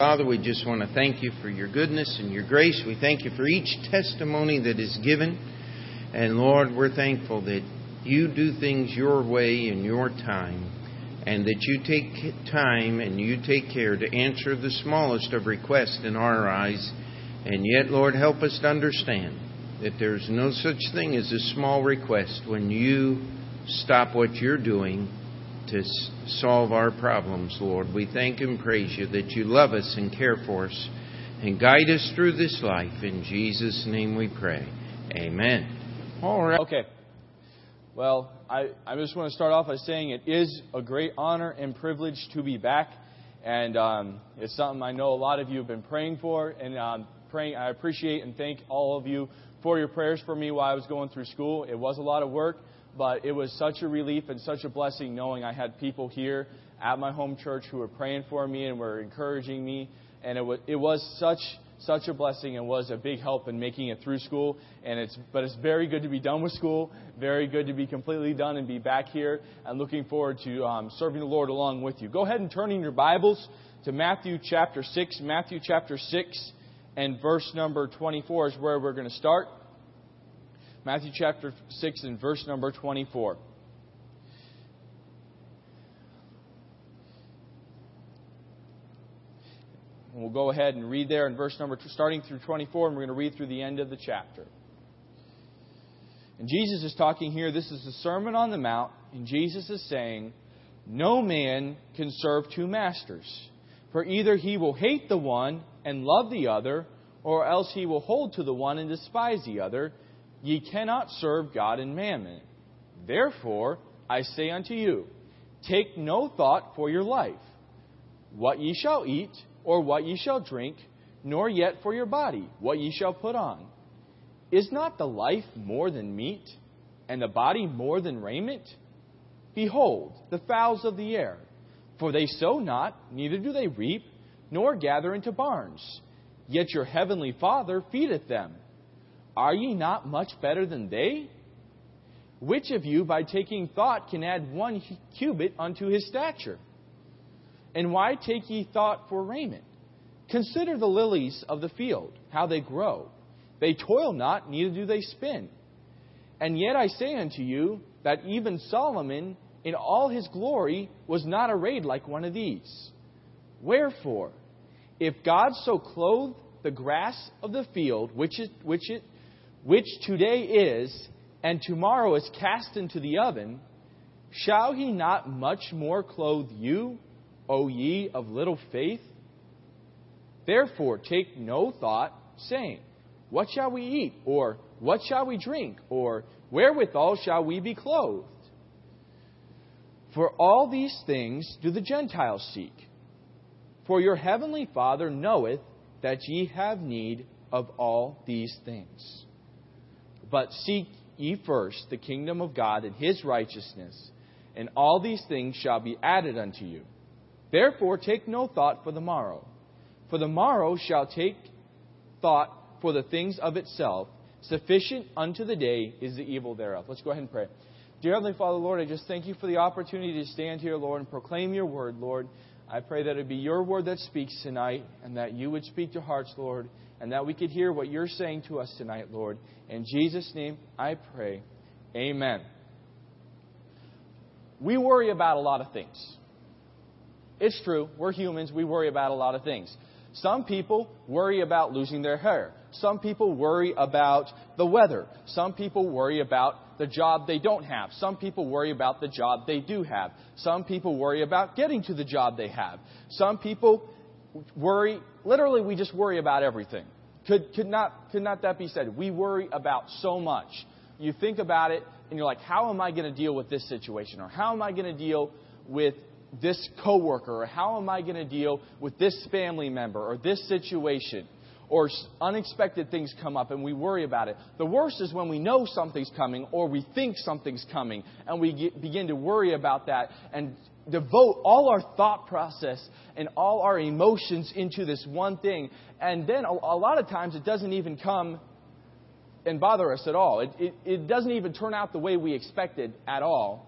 Father, we just want to thank you for your goodness and your grace. We thank you for each testimony that is given. And Lord, we're thankful that you do things your way in your time and that you take time and you take care to answer the smallest of requests in our eyes. And yet, Lord, help us to understand that there's no such thing as a small request when you stop what you're doing to solve our problems, Lord. We thank and praise you that you love us and care for us and guide us through this life. In Jesus' name we pray. Amen. All right. Okay. Well, I, I just want to start off by saying it is a great honor and privilege to be back. And um, it's something I know a lot of you have been praying for. And um, praying, I appreciate and thank all of you for your prayers for me while I was going through school. It was a lot of work but it was such a relief and such a blessing knowing I had people here at my home church who were praying for me and were encouraging me. And it was, it was such such a blessing and was a big help in making it through school. And it's, but it's very good to be done with school, very good to be completely done and be back here. And looking forward to um, serving the Lord along with you. Go ahead and turn in your Bibles to Matthew chapter 6. Matthew chapter 6 and verse number 24 is where we're going to start. Matthew chapter 6 and verse number 24. And we'll go ahead and read there in verse number, starting through 24, and we're going to read through the end of the chapter. And Jesus is talking here, this is the Sermon on the Mount, and Jesus is saying, No man can serve two masters, for either he will hate the one and love the other, or else he will hold to the one and despise the other. Ye cannot serve God and mammon. Therefore, I say unto you, take no thought for your life, what ye shall eat, or what ye shall drink, nor yet for your body, what ye shall put on. Is not the life more than meat, and the body more than raiment? Behold, the fowls of the air, for they sow not, neither do they reap, nor gather into barns, yet your heavenly Father feedeth them. Are ye not much better than they? Which of you, by taking thought, can add one cubit unto his stature? And why take ye thought for raiment? Consider the lilies of the field, how they grow. They toil not, neither do they spin. And yet I say unto you that even Solomon, in all his glory, was not arrayed like one of these. Wherefore, if God so clothe the grass of the field, which, is, which, it, which today is, and tomorrow is cast into the oven, shall he not much more clothe you, O ye of little faith? Therefore take no thought, saying, What shall we eat? Or what shall we drink? Or wherewithal shall we be clothed? For all these things do the Gentiles seek. For your heavenly Father knoweth that ye have need of all these things. But seek ye first the kingdom of God and his righteousness, and all these things shall be added unto you. Therefore take no thought for the morrow, for the morrow shall take thought for the things of itself. Sufficient unto the day is the evil thereof. Let's go ahead and pray. Dear Heavenly Father, Lord, I just thank you for the opportunity to stand here, Lord, and proclaim your word, Lord. I pray that it be your word that speaks tonight, and that you would speak to hearts, Lord, and that we could hear what you're saying to us tonight, Lord. In Jesus' name, I pray. Amen. We worry about a lot of things. It's true. We're humans. We worry about a lot of things. Some people worry about losing their hair. Some people worry about the weather. Some people worry about the job they don't have. Some people worry about the job they do have. Some people worry about getting to the job they have. Some people worry, literally, we just worry about everything. Could, could, not, could not that be said? We worry about so much. You think about it, and you're like, how am I going to deal with this situation? Or how am I going to deal with this coworker? Or how am I going to deal with this family member or this situation? Or unexpected things come up and we worry about it. The worst is when we know something's coming or we think something's coming and we get, begin to worry about that and devote all our thought process and all our emotions into this one thing. And then a, a lot of times it doesn't even come and bother us at all. It, it, it doesn't even turn out the way we expected at all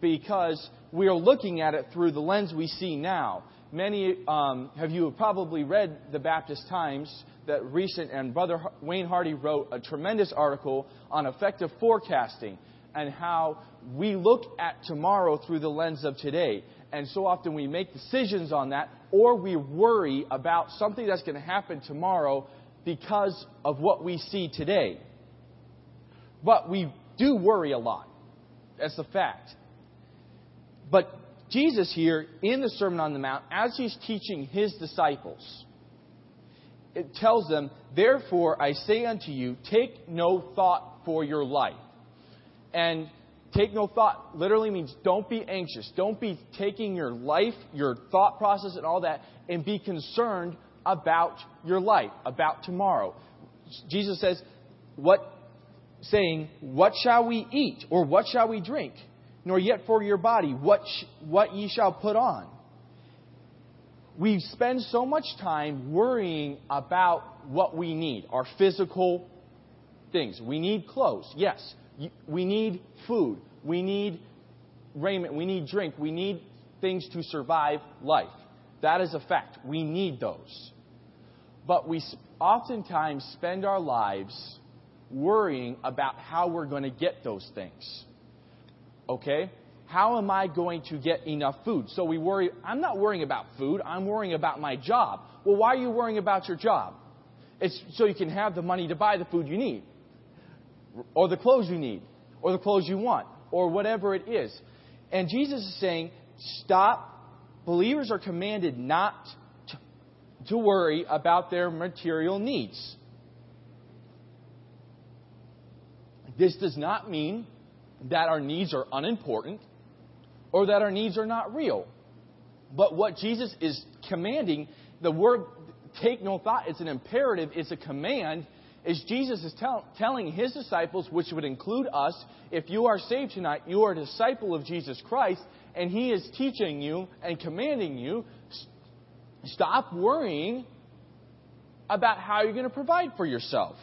because we are looking at it through the lens we see now. many um, have you probably read the Baptist Times that recent, and Brother Wayne Hardy wrote a tremendous article on effective forecasting and how we look at tomorrow through the lens of today. And so often we make decisions on that, or we worry about something that's going to happen tomorrow because of what we see today. But we do worry a lot. That's a fact. But Jesus here in the Sermon on the Mount, as he's teaching his disciples, it tells them, Therefore I say unto you, take no thought for your life. And take no thought literally means don't be anxious. Don't be taking your life, your thought process, and all that, and be concerned about your life, about tomorrow. Jesus says, What saying, What shall we eat? Or what shall we drink? Nor yet for your body, what, sh- what ye shall put on. We spend so much time worrying about what we need, our physical things. We need clothes, yes. We need food. We need raiment. We need drink. We need things to survive life. That is a fact. We need those. But we oftentimes spend our lives worrying about how we're going to get those things. Okay? How am I going to get enough food? So we worry, I'm not worrying about food, I'm worrying about my job. Well, why are you worrying about your job? It's so you can have the money to buy the food you need, or the clothes you need, or the clothes you want, or whatever it is. And Jesus is saying, stop. Believers are commanded not to, to worry about their material needs. This does not mean that our needs are unimportant or that our needs are not real. But what Jesus is commanding, the word take no thought, it's an imperative, it's a command, is Jesus is tell, telling his disciples, which would include us, if you are saved tonight, you are a disciple of Jesus Christ, and he is teaching you and commanding you, stop worrying about how you're going to provide for yourself.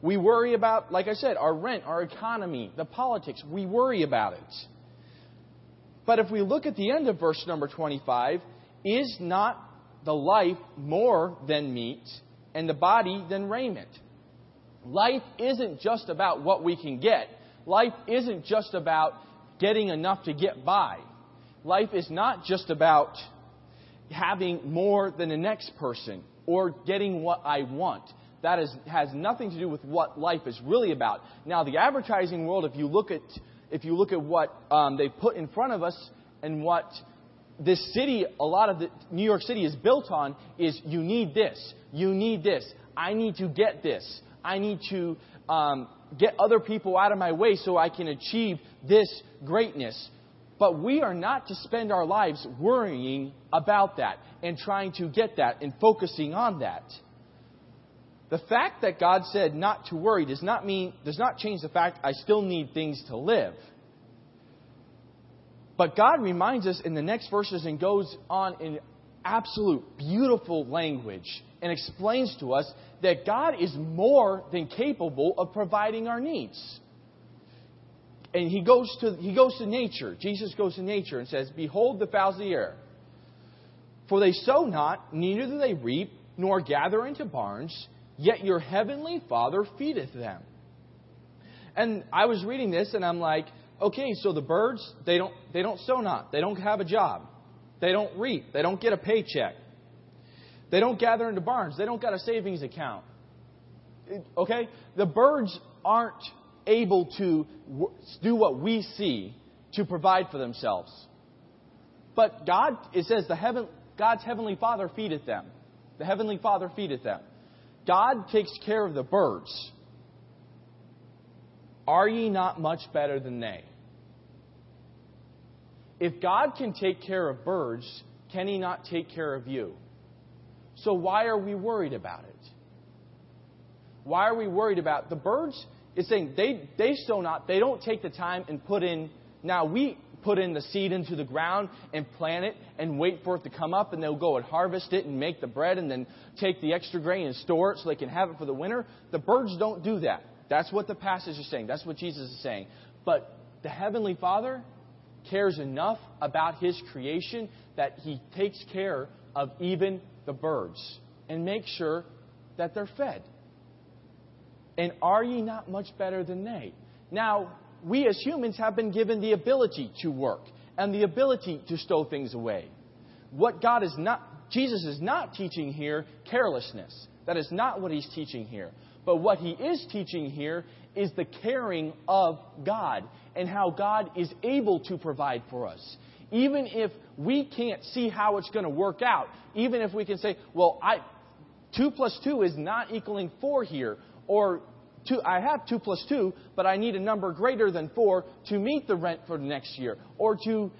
We worry about, like I said, our rent, our economy, the politics. We worry about it. But if we look at the end of verse number 25, is not the life more than meat and the body than raiment? Life isn't just about what we can get. Life isn't just about getting enough to get by. Life is not just about having more than the next person or getting what I want that is, has nothing to do with what life is really about. Now, the advertising world, if you look at, if you look at what um, they put in front of us and what this city, a lot of the, New York City is built on, is you need this, you need this, I need to get this, I need to um, get other people out of my way so I can achieve this greatness. But we are not to spend our lives worrying about that and trying to get that and focusing on that. The fact that God said not to worry does not mean does not change the fact I still need things to live. But God reminds us in the next verses and goes on in absolute beautiful language and explains to us that God is more than capable of providing our needs. And he goes to he goes to nature. Jesus goes to nature and says, "Behold the fowls of the air, for they sow not, neither do they reap, nor gather into barns, yet your heavenly Father feedeth them. And I was reading this and I'm like, okay, so the birds, they don't, they don't sow not. They don't have a job. They don't reap. They don't get a paycheck. They don't gather into barns. They don't got a savings account. Okay? The birds aren't able to do what we see to provide for themselves. But God, it says, the heaven, God's heavenly Father feedeth them. The heavenly Father feedeth them. God takes care of the birds. Are ye not much better than they? If God can take care of birds, can He not take care of you? So why are we worried about it? Why are we worried about the birds? It's saying they, they sow not, they don't take the time and put in. Now we put in the seed into the ground and plant it and wait for it to come up, and they'll go and harvest it and make the bread and then take the extra grain and store it so they can have it for the winter. The birds don't do that. That's what the passage is saying. That's what Jesus is saying. But the Heavenly Father, cares enough about his creation that he takes care of even the birds and makes sure that they're fed. And are ye not much better than they? Now, we as humans have been given the ability to work and the ability to stow things away. What God is not, Jesus is not teaching here carelessness. That is not what he's teaching here. But what he is teaching here is the caring of God and how God is able to provide for us. Even if we can't see how it's going to work out, even if we can say, well, I, 2 plus 2 is not equaling 4 here, or two, I have 2 plus 2, but I need a number greater than 4 to meet the rent for the next year, or to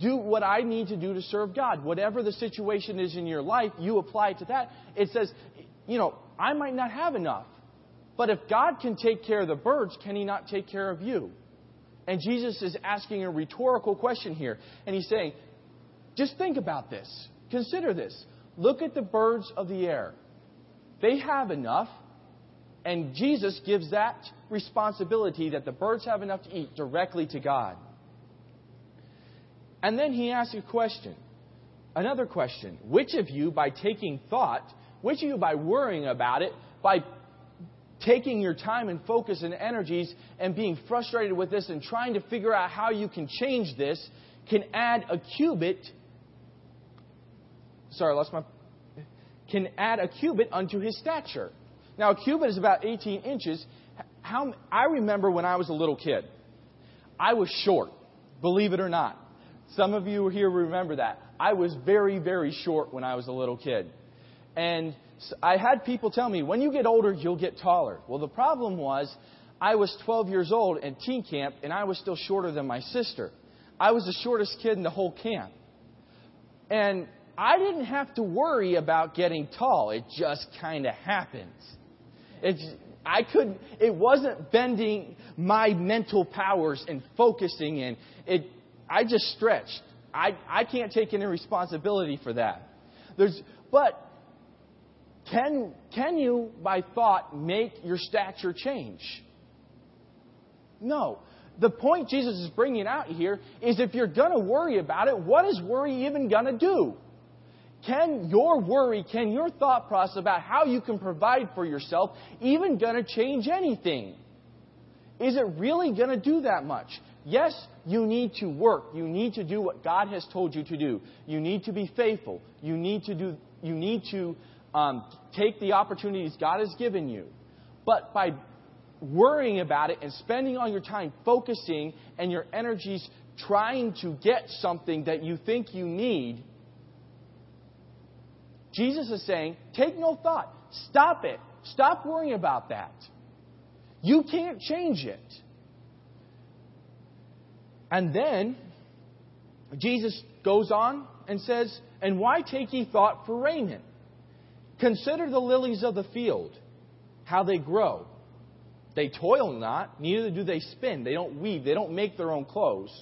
do what I need to do to serve God. Whatever the situation is in your life, you apply it to that. It says, you know, I might not have enough. But if God can take care of the birds, can He not take care of you? And Jesus is asking a rhetorical question here. And He's saying, just think about this. Consider this. Look at the birds of the air. They have enough. And Jesus gives that responsibility that the birds have enough to eat directly to God. And then he asks a question. Another question. Which of you, by taking thought, which of you, by worrying about it, by taking your time and focus and energies and being frustrated with this and trying to figure out how you can change this can add a cubit. Sorry, I lost my. Can add a cubit unto his stature. Now, a cubit is about 18 inches. How, I remember when I was a little kid, I was short, believe it or not. Some of you here remember that. I was very, very short when I was a little kid. And I had people tell me, when you get older, you'll get taller. Well, the problem was, I was 12 years old in teen camp, and I was still shorter than my sister. I was the shortest kid in the whole camp. And I didn't have to worry about getting tall. It just kind of happened. It's, I couldn't, it wasn't bending my mental powers and focusing in. It, I just stretched. I, I can't take any responsibility for that. There's, but can, can you, by thought, make your stature change? No. The point Jesus is bringing out here is if you're going to worry about it, what is worry even going to do? Can your worry, can your thought process about how you can provide for yourself even going to change anything? Is it really going to do that much? Yes, you need to work. You need to do what God has told you to do. You need to be faithful. You need to do. You need to um, take the opportunities God has given you. But by worrying about it and spending all your time focusing and your energies trying to get something that you think you need, Jesus is saying, take no thought. Stop it. Stop worrying about that. You can't change it. And then Jesus goes on and says, And why take ye thought for raiment? Consider the lilies of the field, how they grow. They toil not, neither do they spin. They don't weave, they don't make their own clothes.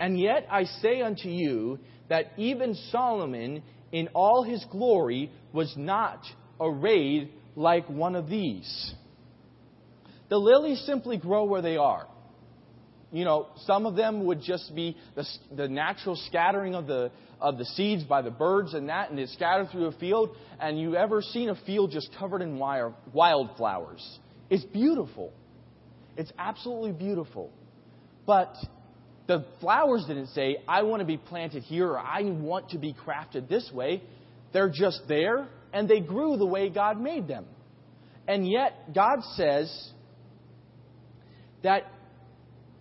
And yet I say unto you that even Solomon in all his glory was not arrayed like one of these. The lilies simply grow where they are you know, some of them would just be the, the natural scattering of the, of the seeds by the birds and that, and it's scattered through a field. And you ever seen a field just covered in wildflowers? It's beautiful. It's absolutely beautiful. But the flowers didn't say, I want to be planted here or I want to be crafted this way. They're just there and they grew the way God made them. And yet, God says that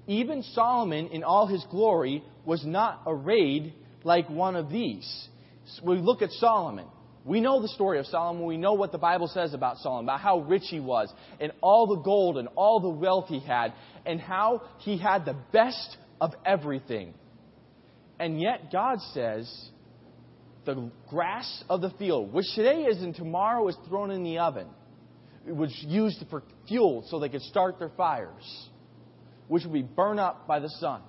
even Solomon, in all his glory, was not arrayed like one of these. we look at Solomon. We know the story of Solomon. We know what the Bible says about Solomon, about how rich he was, and all the gold and all the wealth he had, and how he had the best of everything. And yet, God says, the grass of the field, which today is and tomorrow is thrown in the oven, it was used for fuel so they could start their fires which would be burned up by the sun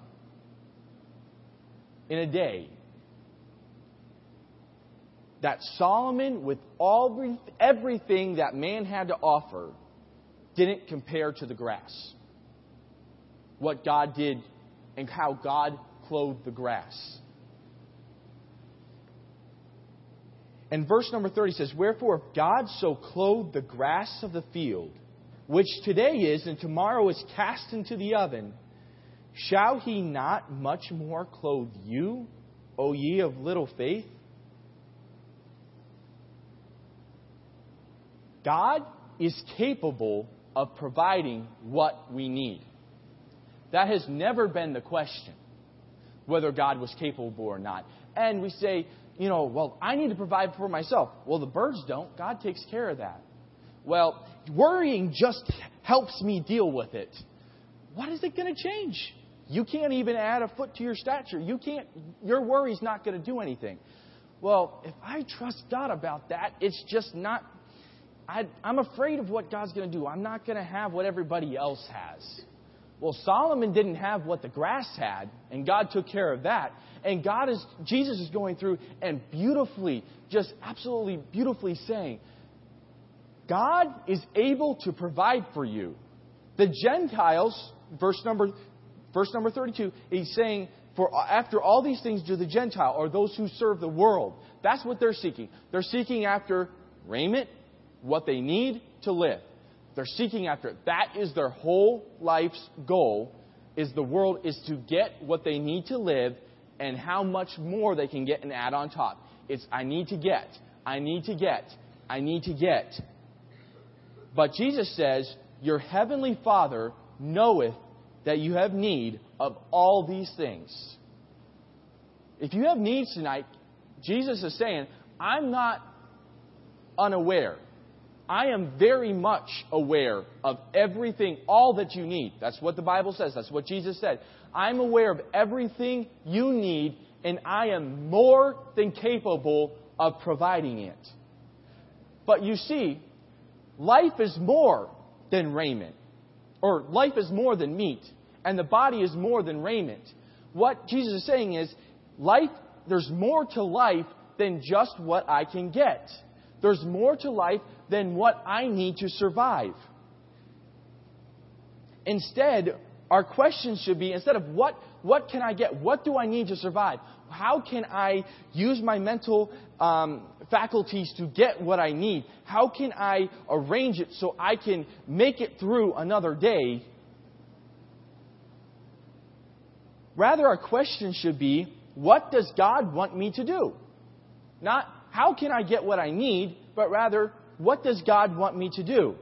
in a day. That Solomon, with all everything that man had to offer, didn't compare to the grass. What God did and how God clothed the grass. And verse number 30 says, Wherefore, if God so clothed the grass of the field, which today is and tomorrow is cast into the oven, shall he not much more clothe you, O ye of little faith? God is capable of providing what we need. That has never been the question, whether God was capable or not. And we say, you know, well, I need to provide for myself. Well, the birds don't. God takes care of that. Well, worrying just helps me deal with it. What is it going to change? You can't even add a foot to your stature. You can't, your worry's not going to do anything. Well, if I trust God about that, it's just not I, am afraid of what God's going to do. I'm not going to have what everybody else has. Well, Solomon didn't have what the grass had, and God took care of that. And God is, Jesus is going through and beautifully, just absolutely beautifully saying, God is able to provide for you. The Gentiles, verse number, verse number 32, he's saying, for after all these things do the Gentile, or those who serve the world. That's what they're seeking. They're seeking after raiment, what they need to live. They're seeking after it. That is their whole life's goal is the world is to get what they need to live and how much more they can get and add on top. It's I need to get, I need to get, I need to get. But Jesus says, Your heavenly Father knoweth that you have need of all these things. If you have needs tonight, Jesus is saying, I'm not unaware. I am very much aware of everything, all that you need. That's what the Bible says. That's what Jesus said. I'm aware of everything you need, and I am more than capable of providing it. But you see, life is more than raiment, or life is more than meat, and the body is more than raiment. What Jesus is saying is, life, there's more to life than just what I can get. There's more to life than what I need to survive. Instead, our question should be instead of what, what can I get? What do I need to survive? How can I use my mental um, faculties to get what I need? How can I arrange it so I can make it through another day? Rather, our question should be what does God want me to do? Not how can I get what I need, but rather, what does God want me to do?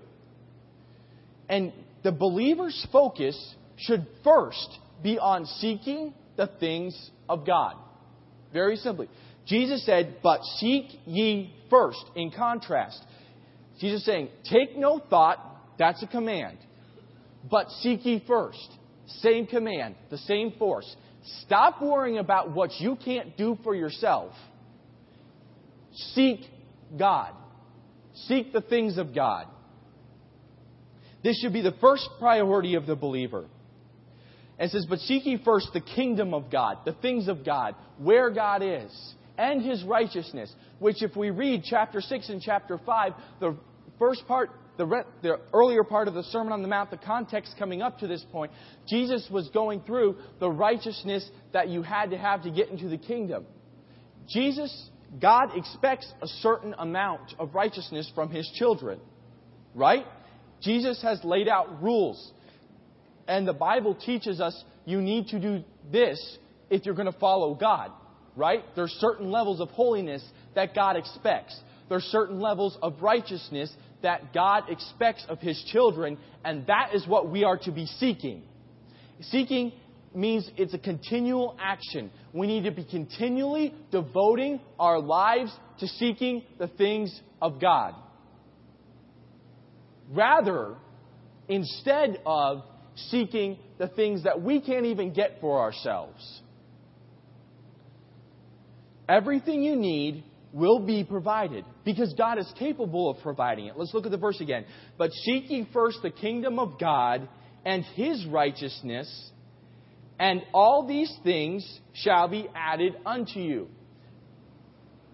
And the believer's focus should first be on seeking the things of God. Very simply. Jesus said, But seek ye first. In contrast, Jesus saying, Take no thought, that's a command. But seek ye first. Same command, the same force. Stop worrying about what you can't do for yourself Seek God. Seek the things of God. This should be the first priority of the believer. And it says, But seek ye first the kingdom of God, the things of God, where God is, and his righteousness. Which, if we read chapter 6 and chapter 5, the first part, the, re- the earlier part of the Sermon on the Mount, the context coming up to this point, Jesus was going through the righteousness that you had to have to get into the kingdom. Jesus God expects a certain amount of righteousness from his children. Right? Jesus has laid out rules. And the Bible teaches us you need to do this if you're going to follow God. Right? There's certain levels of holiness that God expects. There's certain levels of righteousness that God expects of his children, and that is what we are to be seeking. Seeking means it's a continual action. We need to be continually devoting our lives to seeking the things of God. Rather, instead of seeking the things that we can't even get for ourselves. Everything you need will be provided because God is capable of providing it. Let's look at the verse again. But seeking first the kingdom of God and his righteousness, and all these things shall be added unto you.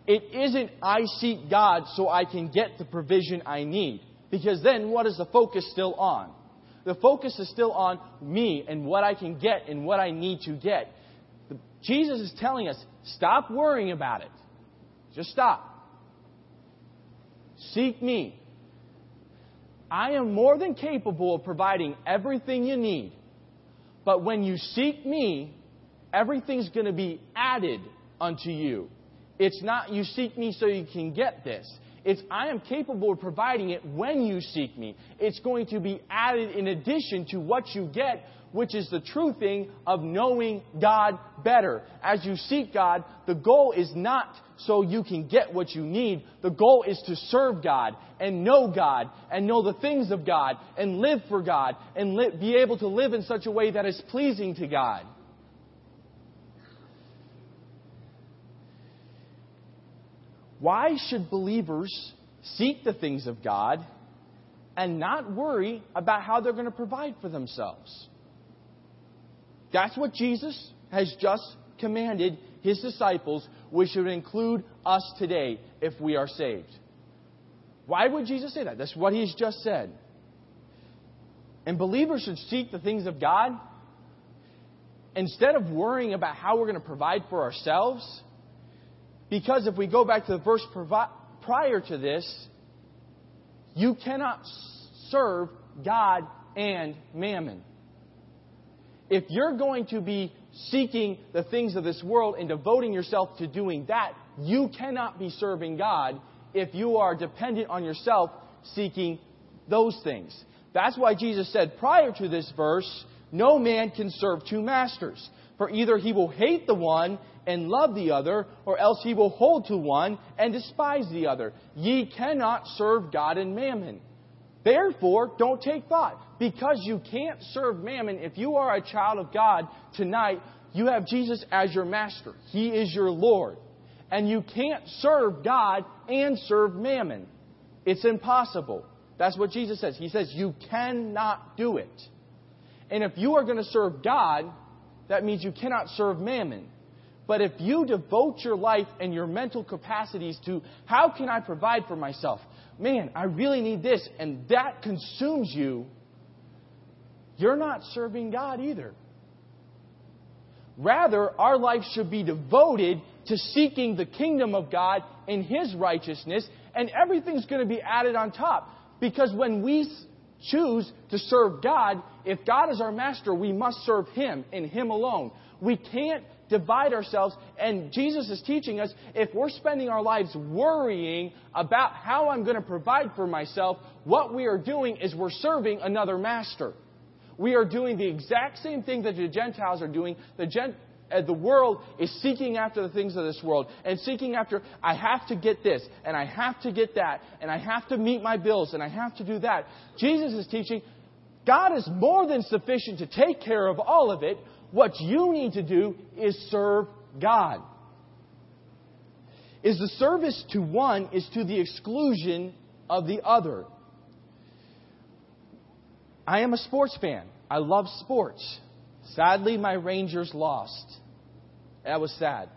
It isn't I seek God so I can get the provision I need. Because then what is the focus still on? The focus is still on me and what I can get and what I need to get. Jesus is telling us stop worrying about it. Just stop. Seek me. I am more than capable of providing everything you need. But when you seek me, everything's going to be added unto you. It's not you seek me so you can get this. It's I am capable of providing it when you seek me. It's going to be added in addition to what you get, which is the true thing of knowing God better. As you seek God, the goal is not so you can get what you need. The goal is to serve God and know God and know the things of God and live for God and li- be able to live in such a way that is pleasing to God. Why should believers seek the things of God and not worry about how they're going to provide for themselves? That's what Jesus has just commanded his disciples, which should include us today if we are saved. Why would Jesus say that? That's what he's just said. And believers should seek the things of God instead of worrying about how we're going to provide for ourselves because if we go back to the verse prior to this, you cannot serve God and mammon. If you're going to be seeking the things of this world and devoting yourself to doing that, you cannot be serving God if you are dependent on yourself seeking those things. That's why Jesus said prior to this verse, no man can serve two masters. For either he will hate the one and love the other, or else he will hold to one and despise the other. Ye cannot serve God and mammon. Therefore, don't take thought. Because you can't serve mammon, if you are a child of God tonight, you have Jesus as your master. He is your Lord. And you can't serve God and serve mammon. It's impossible. That's what Jesus says. He says you cannot do it. And if you are going to serve God, that means you cannot serve mammon. But if you devote your life and your mental capacities to how can I provide for myself? Man, I really need this, and that consumes you, you're not serving God either. Rather, our life should be devoted to seeking the kingdom of God and His righteousness, and everything's going to be added on top. Because when we choose to serve God, if God is our master, we must serve Him and Him alone. We can't divide ourselves. And Jesus is teaching us if we're spending our lives worrying about how I'm going to provide for myself, what we are doing is we're serving another master. We are doing the exact same thing that the Gentiles are doing. The, uh, the world is seeking after the things of this world and seeking after, I have to get this and I have to get that and I have to meet my bills and I have to do that. Jesus is teaching God is more than sufficient to take care of all of it. What you need to do is serve God. Is the service to one is to the exclusion of the other. I am a sports fan. I love sports. Sadly, my Rangers lost. That was sad.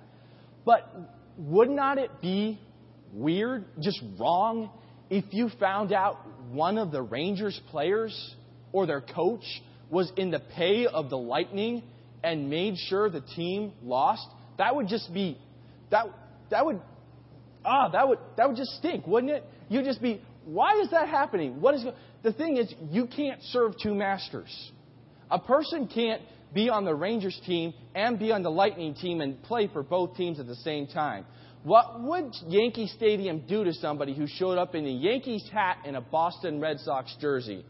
But would not it be weird, just wrong, if you found out one of the Rangers players or their coach was in the pay of the Lightning and made sure the team lost, that would just be that that would ah that would that would just stink, wouldn't it? You'd just be why is that happening? What is the thing is you can't serve two masters. A person can't be on the Rangers team and be on the Lightning team and play for both teams at the same time. What would Yankee Stadium do to somebody who showed up in a Yankees hat and a Boston Red Sox jersey?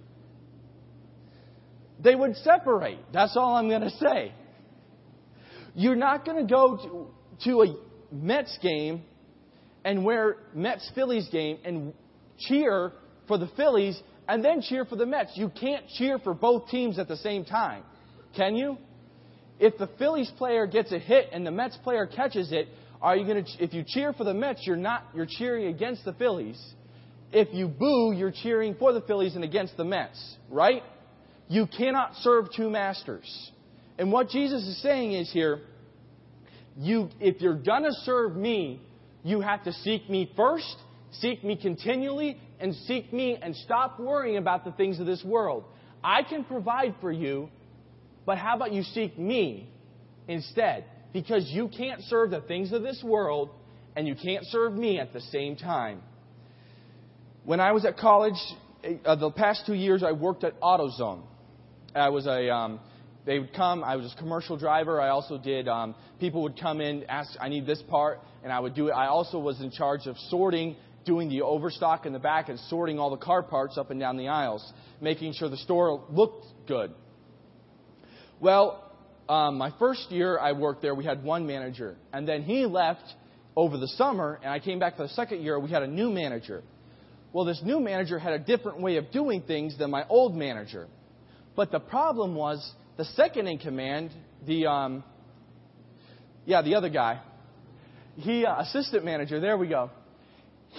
They would separate. That's all I'm going to say. You're not going to go to, a Mets game and wear Mets Phillies game and cheer for the Phillies and then cheer for the Mets. You can't cheer for both teams at the same time. Can you? If the Phillies player gets a hit and the Mets player catches it, are you going to if you cheer for the Mets, you're not you're cheering against the Phillies. If you boo, you're cheering for the Phillies and against the Mets, right? You cannot serve two masters. And what Jesus is saying is here, you, if you're going to serve me, you have to seek me first, seek me continually, and seek me and stop worrying about the things of this world. I can provide for you, but how about you seek me instead? Because you can't serve the things of this world and you can't serve me at the same time. When I was at college, uh, the past two years, I worked at AutoZone. I was a um, they would come. I was a commercial driver. I also did. Um, people would come in, ask, "I need this part," and I would do it. I also was in charge of sorting, doing the overstock in the back, and sorting all the car parts up and down the aisles, making sure the store looked good. Well, um, my first year I worked there, we had one manager, and then he left over the summer, and I came back for the second year. We had a new manager. Well, this new manager had a different way of doing things than my old manager. But the problem was the second in command, the um, yeah, the other guy, he uh, assistant manager. There we go.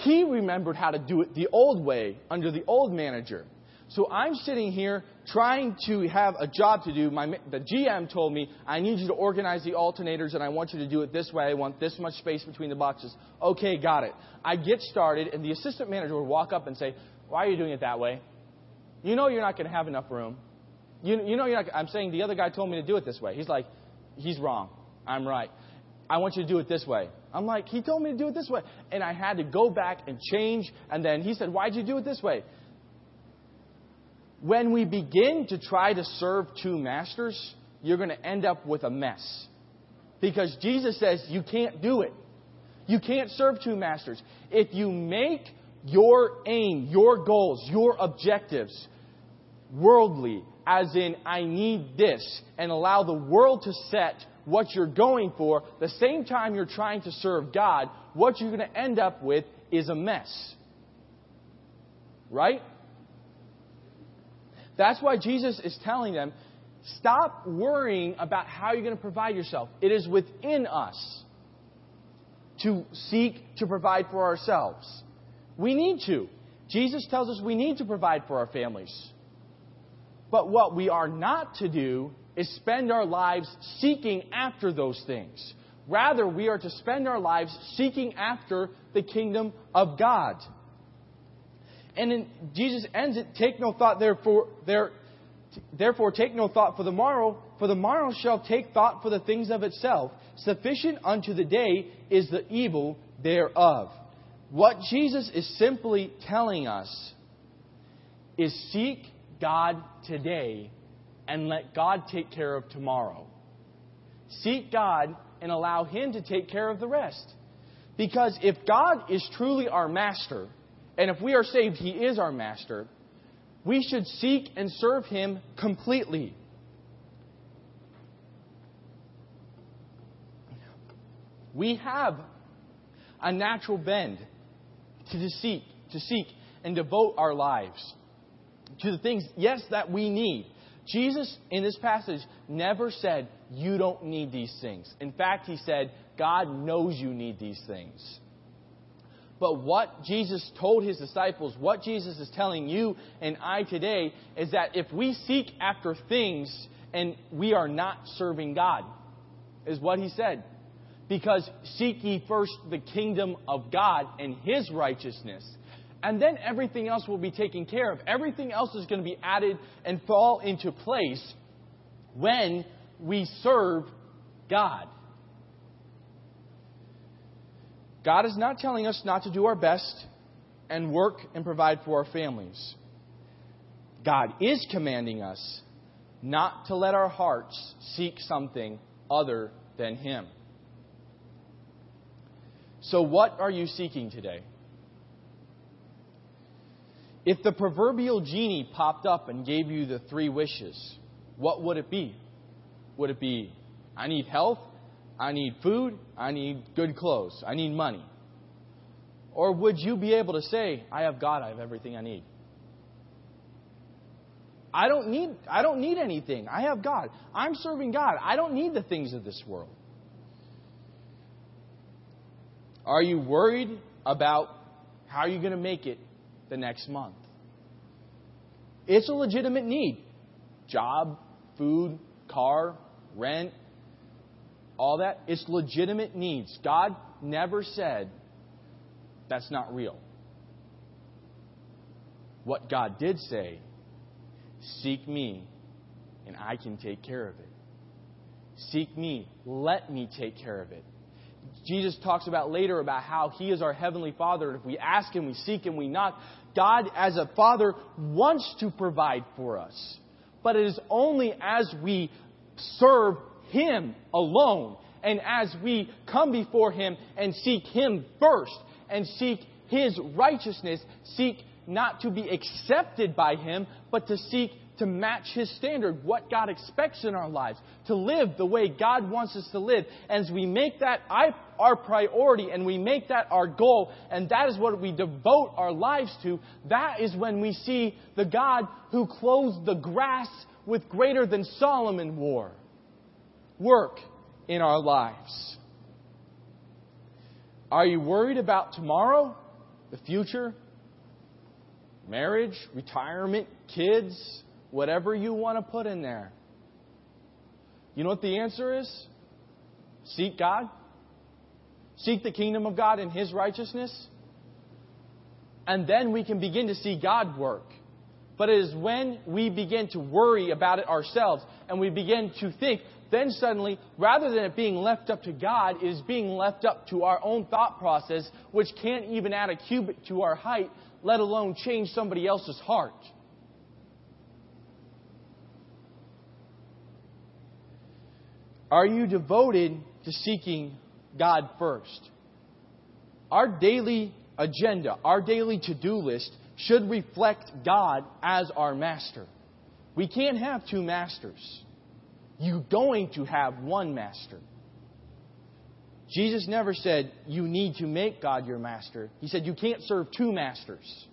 He remembered how to do it the old way under the old manager. So I'm sitting here trying to have a job to do. My, the GM told me, I need you to organize the alternators and I want you to do it this way. I want this much space between the boxes. Okay, got it. I get started and the assistant manager would walk up and say, Why are you doing it that way? You know you're not going to have enough room. You, you know you're not, I'm saying the other guy told me to do it this way. He's like, He's wrong. I'm right. I want you to do it this way. I'm like, He told me to do it this way. And I had to go back and change. And then he said, Why'd you do it this way? when we begin to try to serve two masters, you're going to end up with a mess. Because Jesus says you can't do it. You can't serve two masters. If you make your aim, your goals, your objectives worldly, as in, I need this, and allow the world to set what you're going for, the same time you're trying to serve God, what you're going to end up with is a mess. Right? That's why Jesus is telling them stop worrying about how you're going to provide yourself. It is within us to seek to provide for ourselves. We need to. Jesus tells us we need to provide for our families. But what we are not to do is spend our lives seeking after those things. Rather, we are to spend our lives seeking after the kingdom of God. And Jesus ends it, take no thought therefore, there, therefore take no thought for the morrow, for the morrow shall take thought for the things of itself. Sufficient unto the day is the evil thereof. What Jesus is simply telling us is seek God today and let God take care of tomorrow. Seek God and allow Him to take care of the rest. Because if God is truly our master, and if we are saved, He is our master, we should seek and serve Him completely. We have a natural bend to seek, to seek and devote our lives to the things, yes, that we need. Jesus, in this passage, never said, You don't need these things. In fact, he said, God knows you need these things. But what Jesus told his disciples, what Jesus is telling you and I today, is that if we seek after things and we are not serving God, is what he said. Because seek ye first the kingdom of God and his righteousness. And then everything else will be taken care of. Everything else is going to be added and fall into place when we serve God. God is not telling us not to do our best and work and provide for our families. God is commanding us not to let our hearts seek something other than Him. So, what are you seeking today? If the proverbial genie popped up and gave you the three wishes, what would it be? Would it be, I need health, I need food, I need good clothes, I need money? Or would you be able to say, I have God, I have everything I need? I don't need I don't need anything. I have God. I'm serving God. I don't need the things of this world. Are you worried about how you're going to make it the next month? It's a legitimate need. Job, food, car, rent, all that. It's legitimate needs. God never said that's not real. What God did say Seek me, and I can take care of it. Seek me, let me take care of it. Jesus talks about later about how He is our Heavenly Father, and if we ask Him, we seek Him, we knock. God, as a Father, wants to provide for us. But it is only as we serve Him alone and as we come before Him and seek Him first and seek His righteousness, seek not to be accepted by Him, but to seek to match His standard, what God expects in our lives, to live the way God wants us to live. And as we make that our priority and we make that our goal, and that is what we devote our lives to, that is when we see the God who clothes the grass with greater than Solomon wore work in our lives. Are you worried about tomorrow, the future, marriage, retirement, kids, whatever you want to put in there? You know what the answer is? Seek God. Seek the kingdom of God and His righteousness. And then we can begin to see God work. But it is when we begin to worry about it ourselves and we begin to think, then suddenly, rather than it being left up to God, it is being left up to our own thought process, which can't even add a cubit to our height, let alone change somebody else's heart. Are you devoted to seeking God first? Our daily agenda, our daily to do list, should reflect God as our master. We can't have two masters. You're going to have one master. Jesus never said you need to make God your master. He said you can't serve two masters.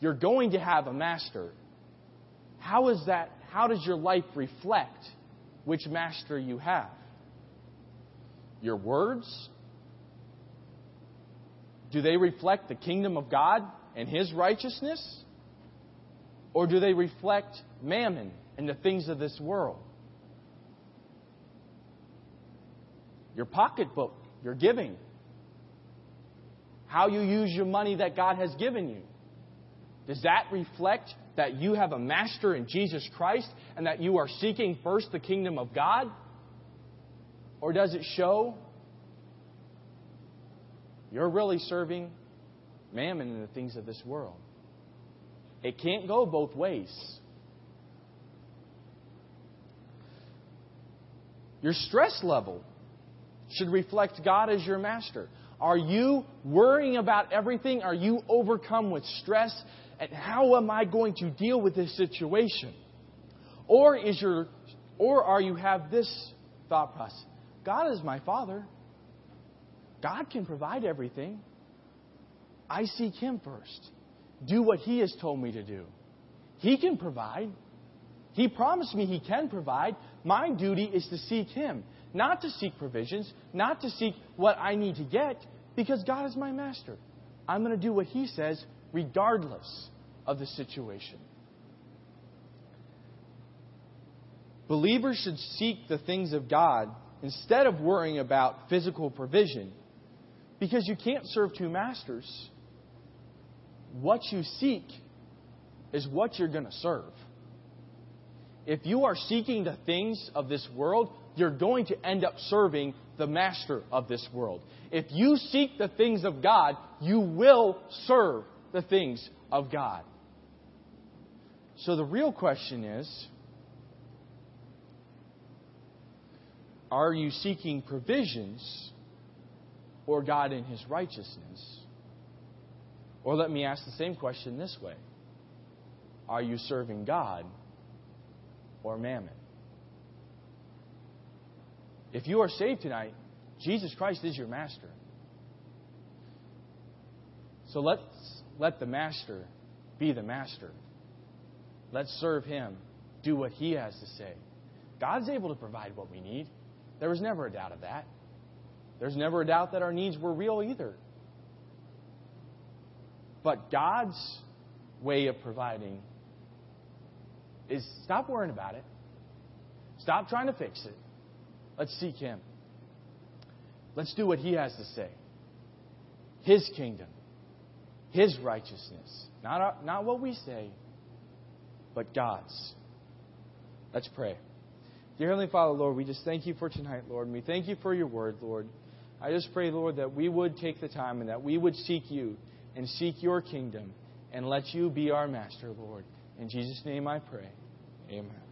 You're going to have a master. How is that? How does your life reflect which master you have? Your words? Do they reflect the kingdom of God and his righteousness? Or do they reflect mammon and the things of this world? Your pocketbook, your giving, how you use your money that God has given you. Does that reflect that you have a master in Jesus Christ and that you are seeking first the kingdom of God? Or does it show you're really serving mammon and the things of this world? It can't go both ways. Your stress level should reflect God as your master. Are you worrying about everything? Are you overcome with stress? And how am I going to deal with this situation? Or is your or are you have this thought process? God is my father. God can provide everything. I seek him first. Do what he has told me to do. He can provide. He promised me he can provide. My duty is to seek him. Not to seek provisions, not to seek what I need to get, because God is my master. I'm going to do what He says regardless of the situation. Believers should seek the things of God instead of worrying about physical provision because you can't serve two masters. What you seek is what you're going to serve. If you are seeking the things of this world, you're going to end up serving the master of this world. If you seek the things of God, you will serve the things of God. So the real question is are you seeking provisions or God in His righteousness? Or let me ask the same question this way Are you serving God or mammon? If you are saved tonight, Jesus Christ is your master. So let's let the master be the master. Let's serve him. Do what he has to say. God's able to provide what we need. There was never a doubt of that. There's never a doubt that our needs were real either. But God's way of providing is stop worrying about it. Stop trying to fix it. Let's seek Him. Let's do what He has to say. His kingdom, His righteousness. Not, our, not what we say, but God's. Let's pray. Dear Heavenly Father, Lord, we just thank you for tonight, Lord, and we thank you for your word, Lord. I just pray, Lord, that we would take the time and that we would seek you and seek your kingdom and let you be our master, Lord. In Jesus' name I pray. Amen.